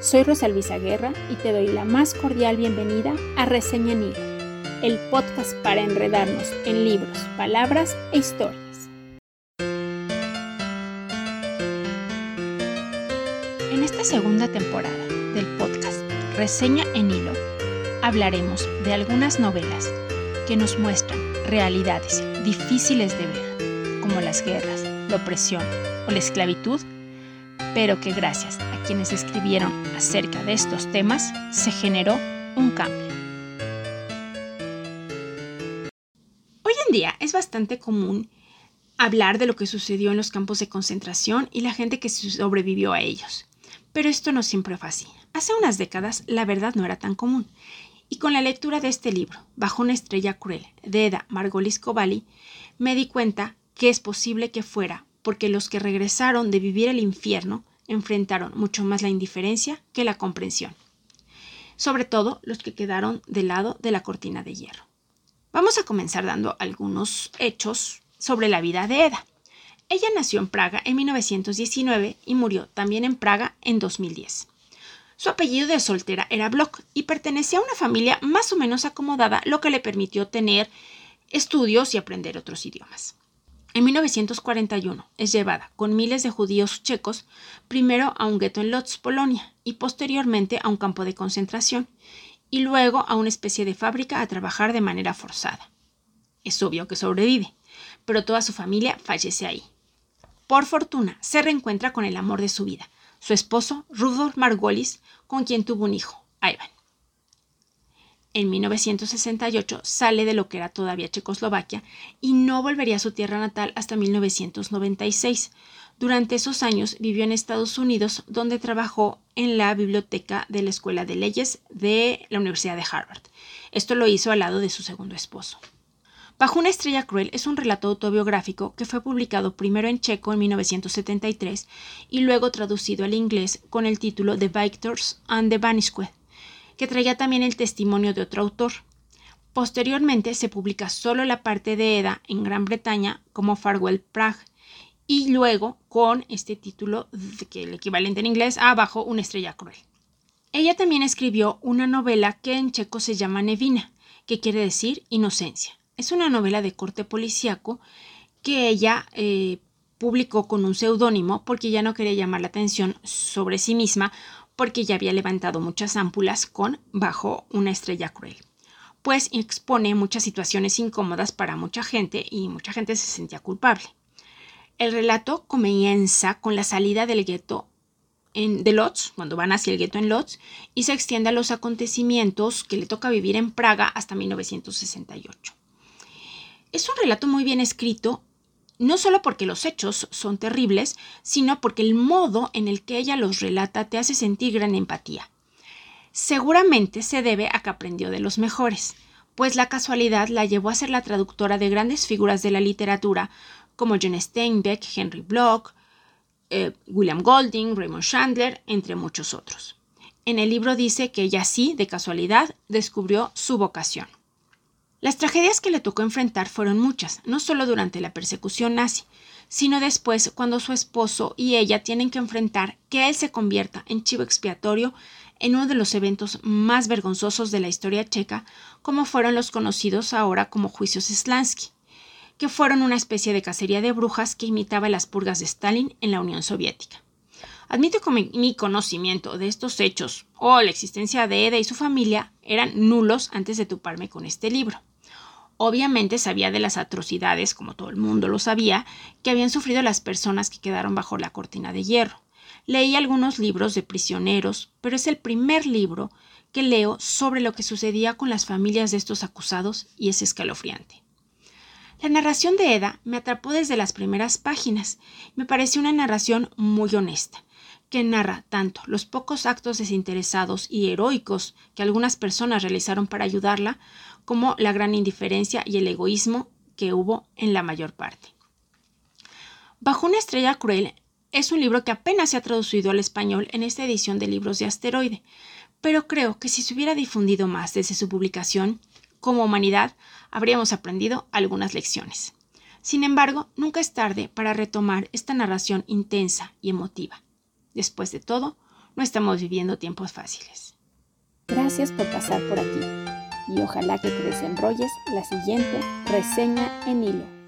Soy Rosa Luisa Guerra y te doy la más cordial bienvenida a Reseña en Hilo, el podcast para enredarnos en libros, palabras e historias. En esta segunda temporada del podcast Reseña en Hilo, hablaremos de algunas novelas que nos muestran realidades difíciles de ver, como las guerras, la opresión o la esclavitud, pero que gracias a quienes escribieron acerca de estos temas se generó un cambio. Hoy en día es bastante común hablar de lo que sucedió en los campos de concentración y la gente que sobrevivió a ellos. Pero esto no siempre fue así. Hace unas décadas la verdad no era tan común. Y con la lectura de este libro, Bajo una estrella cruel, de Eda Margolis Kovály, me di cuenta que es posible que fuera porque los que regresaron de vivir el infierno enfrentaron mucho más la indiferencia que la comprensión, sobre todo los que quedaron del lado de la cortina de hierro. Vamos a comenzar dando algunos hechos sobre la vida de Eda. Ella nació en Praga en 1919 y murió también en Praga en 2010. Su apellido de soltera era Bloch y pertenecía a una familia más o menos acomodada, lo que le permitió tener estudios y aprender otros idiomas. En 1941 es llevada con miles de judíos checos primero a un gueto en Lodz, Polonia, y posteriormente a un campo de concentración, y luego a una especie de fábrica a trabajar de manera forzada. Es obvio que sobrevive, pero toda su familia fallece ahí. Por fortuna, se reencuentra con el amor de su vida, su esposo Rudolf Margolis, con quien tuvo un hijo, Ivan en 1968 sale de lo que era todavía Checoslovaquia y no volvería a su tierra natal hasta 1996. Durante esos años vivió en Estados Unidos, donde trabajó en la biblioteca de la Escuela de Leyes de la Universidad de Harvard. Esto lo hizo al lado de su segundo esposo. Bajo una estrella cruel es un relato autobiográfico que fue publicado primero en checo en 1973 y luego traducido al inglés con el título The Victors and the Banisqued que traía también el testimonio de otro autor. Posteriormente se publica solo la parte de Eda en Gran Bretaña como Farewell Prague y luego con este título, que el equivalente en inglés a Bajo una estrella cruel. Ella también escribió una novela que en checo se llama Nevina, que quiere decir inocencia. Es una novela de corte policíaco que ella eh, publicó con un seudónimo porque ya no quería llamar la atención sobre sí misma porque ya había levantado muchas ámpulas con Bajo una estrella cruel. Pues expone muchas situaciones incómodas para mucha gente y mucha gente se sentía culpable. El relato comienza con la salida del gueto de Lodz, cuando van hacia el gueto en Lodz, y se extiende a los acontecimientos que le toca vivir en Praga hasta 1968. Es un relato muy bien escrito no solo porque los hechos son terribles, sino porque el modo en el que ella los relata te hace sentir gran empatía. Seguramente se debe a que aprendió de los mejores, pues la casualidad la llevó a ser la traductora de grandes figuras de la literatura como John Steinbeck, Henry Bloch, eh, William Golding, Raymond Chandler, entre muchos otros. En el libro dice que ella sí, de casualidad, descubrió su vocación. Las tragedias que le tocó enfrentar fueron muchas, no solo durante la persecución nazi, sino después cuando su esposo y ella tienen que enfrentar que él se convierta en chivo expiatorio en uno de los eventos más vergonzosos de la historia checa, como fueron los conocidos ahora como juicios Slansky, que fueron una especie de cacería de brujas que imitaba las purgas de Stalin en la Unión Soviética. Admito que mi conocimiento de estos hechos o la existencia de Eda y su familia eran nulos antes de toparme con este libro. Obviamente sabía de las atrocidades, como todo el mundo lo sabía, que habían sufrido las personas que quedaron bajo la cortina de hierro. Leí algunos libros de prisioneros, pero es el primer libro que leo sobre lo que sucedía con las familias de estos acusados y es escalofriante. La narración de Eda me atrapó desde las primeras páginas. Me pareció una narración muy honesta, que narra tanto los pocos actos desinteresados y heroicos que algunas personas realizaron para ayudarla, como la gran indiferencia y el egoísmo que hubo en la mayor parte. Bajo una estrella cruel es un libro que apenas se ha traducido al español en esta edición de libros de asteroide, pero creo que si se hubiera difundido más desde su publicación, como humanidad habríamos aprendido algunas lecciones. Sin embargo, nunca es tarde para retomar esta narración intensa y emotiva. Después de todo, no estamos viviendo tiempos fáciles. Gracias por pasar por aquí y ojalá que te desenrolles la siguiente reseña en hilo.